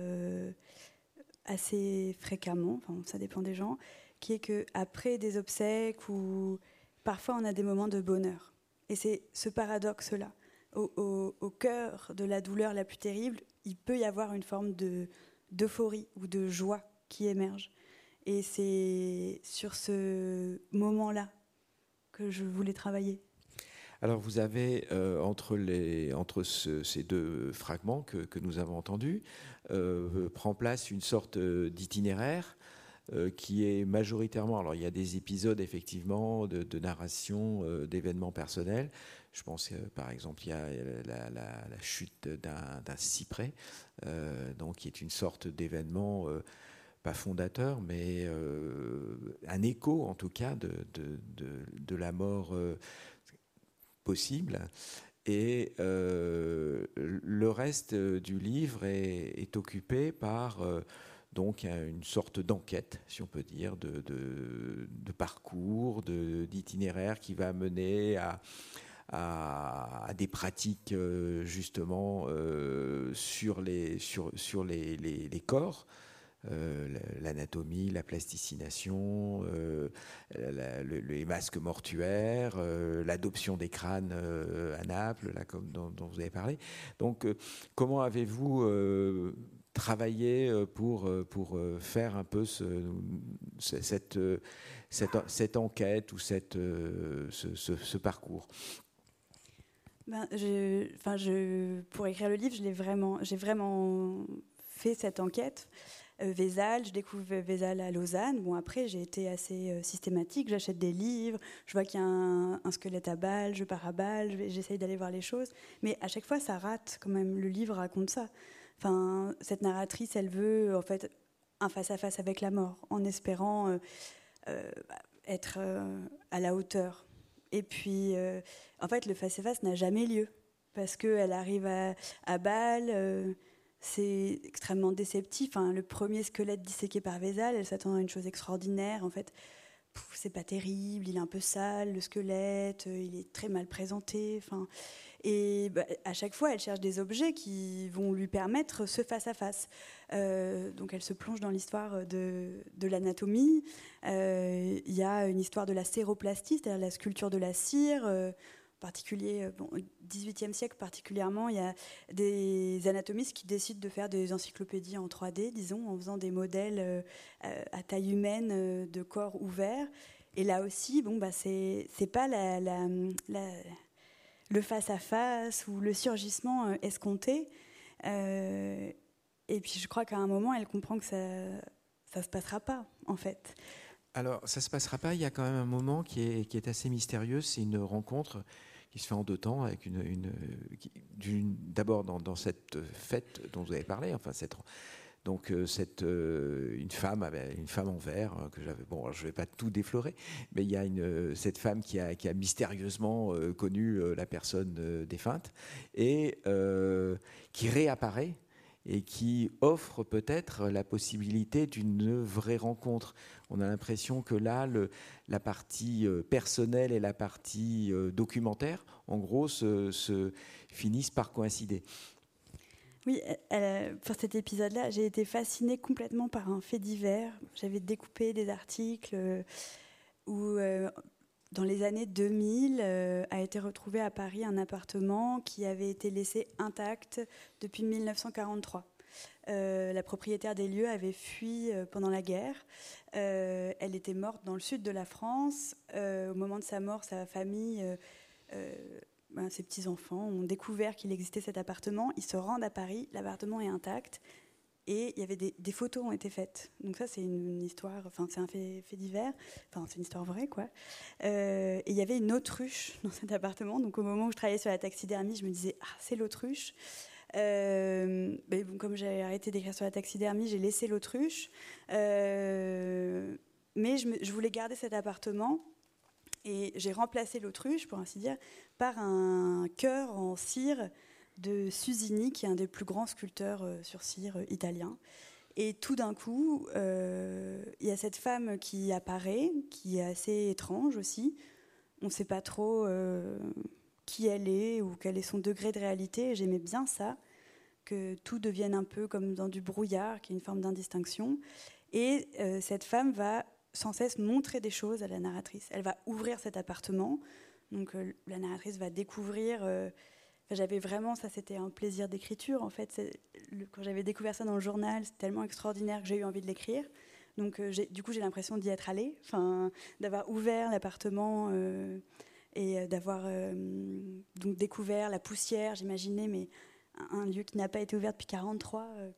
assez fréquemment, enfin, ça dépend des gens, qui est que après des obsèques ou parfois on a des moments de bonheur. Et c'est ce paradoxe-là. Au, cœur de la douleur la plus terrible, il peut y avoir une forme de d'euphorie ou de joie qui émerge. Et c'est sur ce moment-là que je voulais travailler. Alors vous avez euh, entre, ces deux fragments que, nous avons entendus, euh, prend place une sorte euh, d'itinéraire qui est majoritairement. Alors, il y a des épisodes effectivement de, narration d'événements personnels. Je pense, par exemple, il y a la, chute d'un cyprès, donc qui est une sorte d'événement pas fondateur, mais un écho en tout cas de la mort possible. Et euh, le reste euh, du livre est, occupé par euh, donc une sorte d'enquête, si on peut dire, de, de, parcours, d'itinéraire qui va mener à, des pratiques justement sur, les, sur, les corps. Euh, l'anatomie, la plasticination, euh, les masques mortuaires, euh, l'adoption des crânes à Naples, là, comme dont, vous avez parlé. Donc, comment avez-vous travaillé pour, pour faire un peu ce, cette, cette, enquête ou cette, ce, parcours? Ben, enfin, je, Pour écrire le livre, j'ai vraiment, vraiment fait cette enquête. Euh, Vézal, je découvre Vézal à Lausanne. Bon, après, j'ai été assez euh, systématique. J'achète des livres, je vois qu'il y a un, squelette à Bâle, je pars à Bâle, j'essaye d'aller voir les choses. Mais à chaque fois, ça rate quand même. Le livre raconte ça. Enfin, cette narratrice, elle veut en fait un face-à-face avec la mort, en espérant euh, être à la hauteur. Et puis, en fait, le face-à-face n'a jamais lieu parce qu'elle arrive à, à Bâle c'est extrêmement déceptif. Enfin, le premier squelette disséqué par Vézal, elle s'attend à une chose extraordinaire. En fait, c'est pas terrible, il est un peu sale, le squelette, euh, il est très mal présenté. Enfin, et bah, à chaque fois, elle cherche des objets qui vont lui permettre ce face-à-face. Euh, donc elle se plonge dans l'histoire de, de l'anatomie. Euh, il y a une histoire de la séroplastie, c'est-à-dire la sculpture de la cire particulier, euh, bon, au XVIIIe siècle particulièrement, il y a des anatomistes qui décident de faire des encyclopédies en 3D, disons, en faisant des modèles euh, euh, à taille humaine de corps ouverts. Et là aussi, bon, bah, c'est pas le face-à-face ou le surgissement escompté. et puis je crois qu'à un moment, elle comprend que ça ne se passera pas, en fait. Alors, ça se passera pas. Il y a quand même un moment qui est assez mystérieux. C'est une rencontre qui se fait en deux temps, avec une, d'abord dans, cette fête dont vous avez parlé, enfin cette, donc euh, cette, euh, une femme, une femme en verre hein, que j'avais. Bon, je vais pas tout déflorer, mais il y a une, cette femme qui a, qui a mystérieusement euh, connu la personne défunte et qui réapparaît et qui offre peut-être la possibilité d'une vraie rencontre. On a l'impression que là, la partie euh, personnelle et la partie euh, documentaire, en gros, se, finissent par coïncider. Oui, pour cet épisode-là, j'ai été fascinée complètement par un fait divers. J'avais découpé des articles euh, où, dans les années 2000, a été retrouvé à Paris un appartement qui avait été laissé intact depuis 1943. Euh, la propriétaire des lieux avait fui euh, pendant la guerre. Euh, elle était morte dans le sud de la France. au moment de sa mort, sa famille, ben, ses petits-enfants ont découvert qu'il existait cet appartement. Ils se rendent à Paris, l'appartement est intact. Et il y avait des, photos ont été faites. Donc ça, c'est une, histoire, enfin c'est un fait, divers, enfin c'est une histoire vraie quoi. et il y avait une autruche dans cet appartement. Donc au moment où je travaillais sur la taxidermie, je me disais ah c'est l'autruche. Euh, bon, comme j'ai arrêté d'écrire sur la taxidermie, j'ai laissé l'autruche. Euh, mais je, voulais garder cet appartement. Et j'ai remplacé l'autruche, pour ainsi dire, par un cœur en cire de Susini, qui est un des plus grands sculpteurs euh, sur cire italiens. Et tout d'un coup, il y a cette femme qui apparaît, qui est assez étrange aussi. On ne sait pas trop qui elle est ou quel est son degré de réalité. J'aimais bien ça, que tout devienne un peu comme dans du brouillard, qui est une forme d'indistinction. Et euh, cette femme va sans cesse montrer des choses à la narratrice. Elle va ouvrir cet appartement. Donc euh, la narratrice va découvrir. Euh, j'avais vraiment, ça c'était un plaisir d'écriture en fait. quand j'avais découvert ça dans le journal, c'est tellement extraordinaire que j'ai eu envie de l'écrire. Donc du coup j'ai l'impression d'y être allée, d'avoir ouvert l'appartement et euh, d'avoir euh, donc découvert la poussière, j'imaginais, mais un, lieu qui n'a pas été ouvert depuis 43, euh,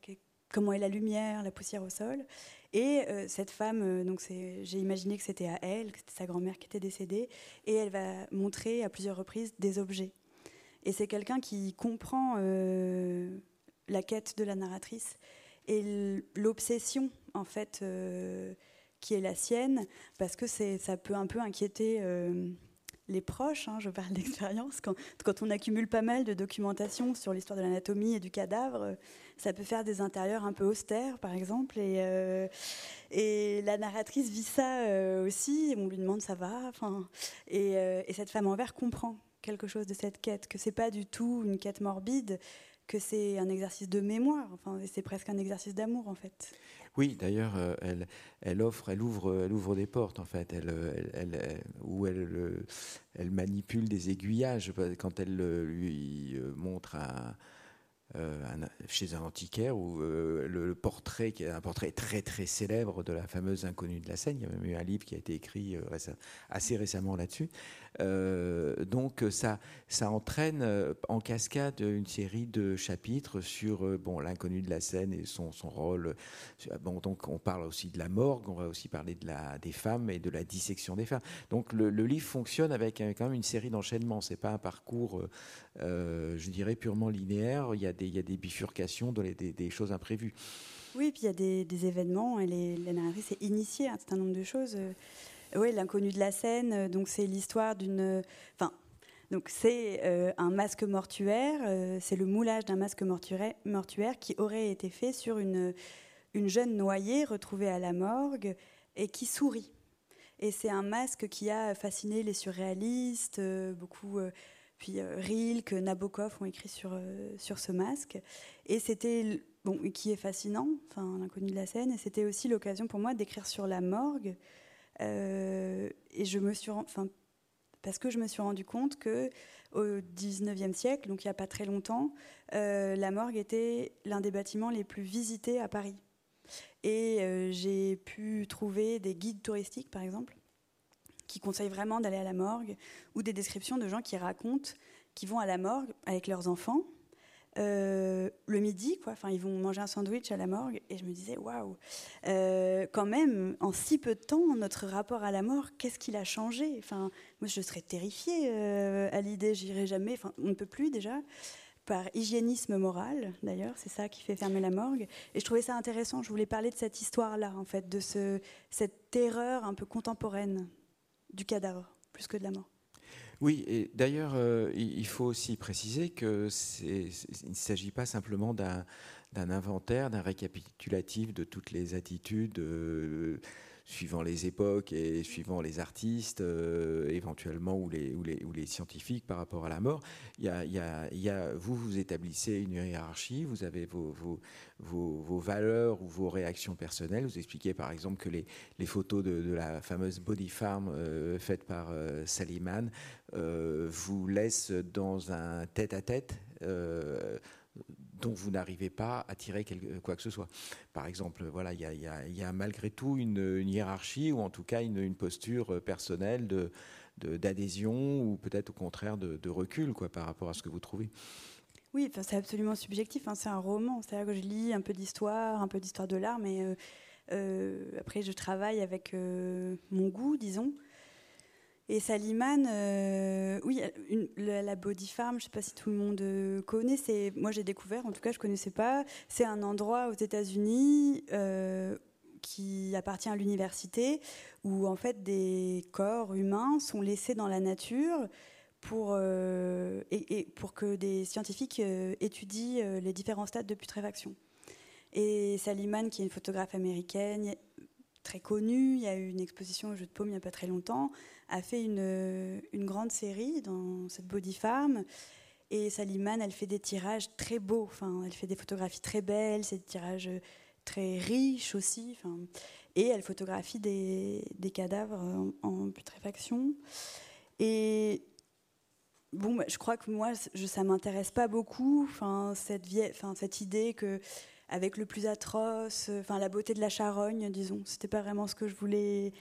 comment est la lumière, la poussière au sol. Et cette femme, donc j'ai imaginé que c'était à elle, que c'était sa grand-mère qui était décédée, et elle va montrer à plusieurs reprises des objets. Et c'est quelqu'un qui comprend la quête de la narratrice et l'obsession en fait qui est la sienne, parce que ça peut un peu inquiéter les proches, hein, je parle [LAUGHS] d'expérience, quand, on accumule pas mal de documentation sur l'histoire de l'anatomie et du cadavre, ça peut faire des intérieurs un peu austères, par exemple. Et, euh, la narratrice vit ça euh, aussi. On lui demande ça va. Et, euh, et, cette femme en verre comprend quelque chose de cette quête, que c'est pas du tout une quête morbide, que c'est un exercice de mémoire. Enfin, c'est presque un exercice d'amour en fait. Oui, d'ailleurs, euh, elle, elle offre, elle ouvre, elle ouvre des portes en fait, elle, elle, où elle, elle manipule des aiguillages quand elle lui montre un, chez un antiquaire le, portrait qui est un portrait très très célèbre de la fameuse inconnue de la Seine. Il y a même eu un livre qui a été écrit assez récemment là-dessus. Donc ça, ça entraîne en cascade une série de chapitres sur bon l'inconnue de la Seine et son, son rôle. Donc on parle aussi de la morgue, on va aussi parler de la, des femmes et de la dissection des femmes. Donc le, livre fonctionne avec quand même une série d'enchaînements. C'est pas un parcours, je dirais, purement linéaire. Il y a des, il y a des bifurcations, des, choses imprévues. Oui, puis il y a des, événements et les, la narratrice est initiée à un certain nombre de choses. Oui, l'inconnu de la scène, donc c'est l'histoire d'une. Enfin, donc c'est euh, un masque mortuaire, euh, c'est le moulage d'un masque mortuaire, qui aurait été fait sur une, une jeune noyée retrouvée à la morgue et qui sourit. Et c'est un masque qui a fasciné les surréalistes, euh, beaucoup puis euh, Rilke, Nabokov ont écrit sur, euh, sur ce masque. Et c'était, bon, qui est fascinant, enfin, l'inconnu de la scène. Et c'était aussi l'occasion pour moi d'écrire sur la morgue. Euh, et je me suis, enfin, parce que je me suis rendu compte que au 19e siècle, donc il n'y a pas très longtemps, la morgue était l'un des bâtiments les plus visités à Paris. Et j'ai pu trouver des guides touristiques, par exemple, qui conseillent vraiment d'aller à la morgue, ou des descriptions de gens qui racontent qu'ils vont à la morgue avec leurs enfants. Euh, le midi, quoi. Enfin, ils vont manger un sandwich à la morgue, et je me disais, waouh, euh, quand même, en si peu de temps, notre rapport à la mort, qu'est-ce qu'il a changé? Enfin, moi, je serais terrifiée euh, à l'idée, j'irai jamais. Enfin, on ne peut plus déjà par hygiénisme moral, d'ailleurs, c'est ça qui fait fermer la morgue. Et je trouvais ça intéressant. Je voulais parler de cette histoire-là, en fait, de ce, cette terreur un peu contemporaine du cadavre plus que de la mort. Oui, et d'ailleurs, euh, il faut aussi préciser qu'il ne s'agit pas simplement d'un inventaire, d'un récapitulatif de toutes les attitudes. Euh, suivant les époques et suivant les artistes, euh, éventuellement, ou les, ou, les, ou les, scientifiques par rapport à la mort. Y a, y a, vous, vous établissez une hiérarchie, vous avez vos, vos, vos, valeurs ou vos réactions personnelles. Vous expliquez par exemple que les, les photos de, la fameuse Body Farm euh, faite par euh, Saliman vous laissent dans un tête-à-tête. -tête, dont vous n'arrivez pas à tirer quoi que ce soit. Par exemple, voilà, il y, a, malgré tout une, hiérarchie ou en tout cas une, posture personnelle de, d'adhésion ou peut-être au contraire de, recul quoi, par rapport à ce que vous trouvez. Oui, c'est absolument subjectif. Hein, c'est un roman. C'est-à-dire que je lis un peu d'histoire, un peu d'histoire de l'art, mais euh, euh, après, je travaille avec euh, mon goût, disons. Et Saliman, euh, oui, la, Body Farm, je ne sais pas si tout le monde euh, connaît. C'est, moi, j'ai découvert, en tout cas, je ne connaissais pas. C'est un endroit aux États-Unis euh, qui appartient à l'université où, en fait, des corps humains sont laissés dans la nature pour, pour que des scientifiques étudient les différents stades de putréfaction. Et Saliman, qui est une photographe américaine, très connue, il y a eu une exposition au Jeu de Paume il n'y a pas très longtemps, a fait une, une, grande série dans cette Body Farm. Et Saliman, elle fait des tirages très beaux. Enfin, elle fait des photographies très belles, c'est des tirages très riches aussi. Enfin, et elle photographie des, des cadavres en, putréfaction. Et bon, bah, je crois que moi, je, ça m'intéresse pas beaucoup. Enfin, cette, vieille, enfin, cette idée que avec le plus atroce, enfin la beauté de la charogne, disons, c'était pas vraiment ce que je voulais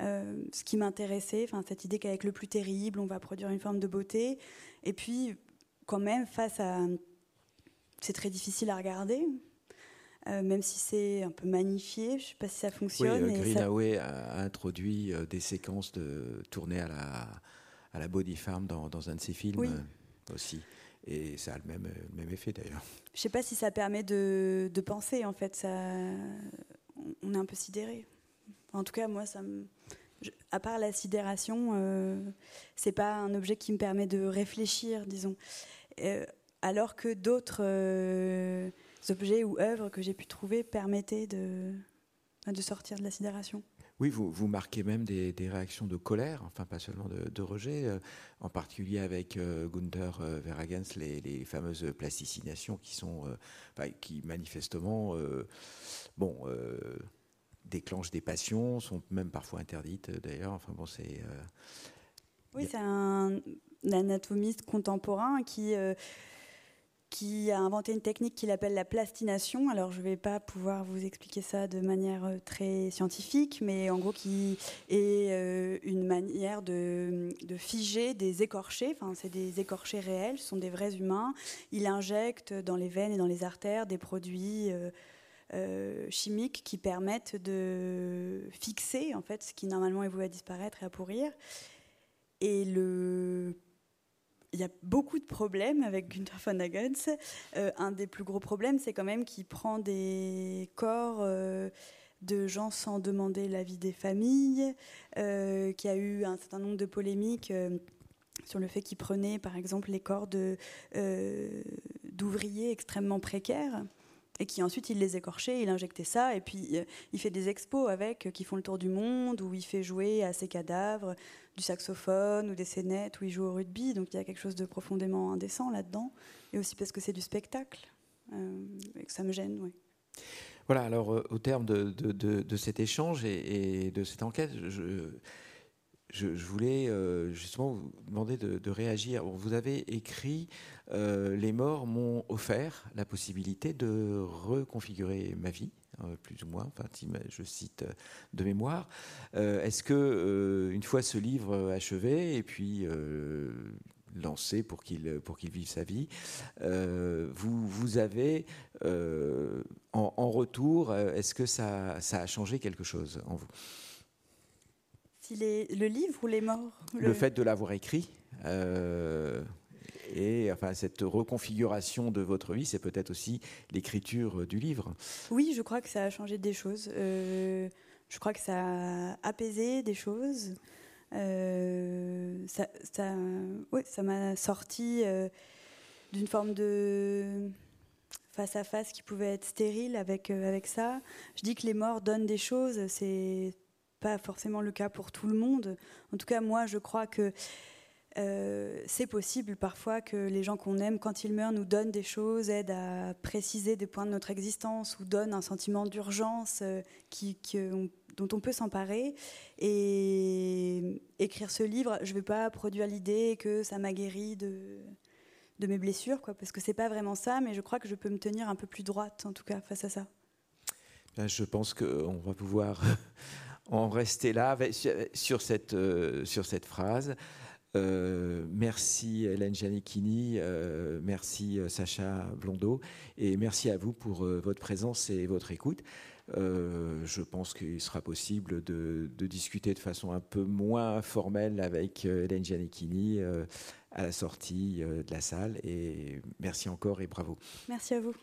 euh, ce qui m'intéressait, enfin, cette idée qu'avec le plus terrible, on va produire une forme de beauté. Et puis, quand même, face à. C'est très difficile à regarder, euh, même si c'est un peu magnifié. Je ne sais pas si ça fonctionne. Oui, Greenaway a introduit euh, des séquences de tournées à la, à la Body Farm dans, dans un de ses films aussi. Et ça a le même, même effet d'ailleurs. Je ne sais pas si ça permet de, de, penser, en fait. Ça, on est un peu sidéré. En tout cas, moi, ça à part la sidération, euh, c'est pas un objet qui me permet de réfléchir, disons. Euh, alors que d'autres euh, objets ou œuvres que j'ai pu trouver permettaient de, de sortir de la sidération. Oui, vous, vous marquez même des, réactions de colère, enfin pas seulement de, rejet, en particulier avec Gunther Verhagens, les, les, fameuses plasticinations qui sont, qui manifestement, bon déclenchent des passions, sont même parfois interdites euh, d'ailleurs. Enfin bon, c'est. Euh, oui, c'est un, anatomiste contemporain qui. Euh, qui a inventé une technique qu'il appelle la plastination. Alors, je ne vais pas pouvoir vous expliquer ça de manière très scientifique, mais en gros, qui est euh, une manière de, figer des écorchés. Enfin, c'est des écorchés réels, ce sont des vrais humains. Il injecte dans les veines et dans les artères des produits. Euh, chimiques qui permettent de fixer en fait ce qui normalement est voué à disparaître et à pourrir. Et le il y a beaucoup de problèmes avec Gunther von Hagens. Euh, un des plus gros problèmes, c'est quand même qu'il prend des corps euh, de gens sans demander l'avis des familles, euh, qu'il y a eu un certain nombre de polémiques sur le fait qu'il prenait, par exemple, les corps d'ouvriers extrêmement précaires et qui ensuite il les écorchait, il injectait ça, et puis euh, il fait des expos avec, euh, qui font le tour du monde, où il fait jouer à ses cadavres du saxophone ou des scénettes, où il joue au rugby, donc il y a quelque chose de profondément indécent là-dedans, et aussi parce que c'est du spectacle, euh, et que ça me gêne, oui. Voilà, alors au terme de, de, cet échange et, de cette enquête, je, je, voulais justement vous demander de, réagir. Vous avez écrit euh, les morts m'ont offert la possibilité de reconfigurer ma vie, euh, plus ou moins, enfin, je cite euh, de mémoire. Est-ce que, une fois ce livre achevé et puis lancé pour qu'il pour vive sa vie, vous avez en, retour, est-ce que ça a changé quelque chose en vous? Si le livre ou les morts? Le... fait de l'avoir écrit et enfin, cette reconfiguration de votre vie, c'est peut-être aussi l'écriture du livre. Oui, je crois que ça a changé des choses. Euh, je crois que ça a apaisé des choses. Euh, ça, ça, ça m'a sorti euh, d'une forme de face à face qui pouvait être stérile avec, avec ça. Je dis que les morts donnent des choses, c'est pas forcément le cas pour tout le monde. En tout cas, moi, je crois que euh, c'est possible parfois que les gens qu'on aime, quand ils meurent, nous donnent des choses, aident à préciser des points de notre existence ou donnent un sentiment d'urgence euh, qui, dont on peut s'emparer. Et écrire ce livre, je ne vais pas produire l'idée que ça m'a guéri de, mes blessures, quoi, parce que c'est pas vraiment ça, mais je crois que je peux me tenir un peu plus droite, en tout cas, face à ça. Je pense qu'on va pouvoir en rester là sur cette, euh, sur cette phrase. Euh, merci Hélène Giannichini, euh, merci Sacha Blondeau, et merci à vous pour votre présence et votre écoute. je pense qu'il sera possible de, discuter de façon un peu moins formelle avec Hélène Giannichini à la sortie de la salle. Et merci encore et bravo. Merci à vous.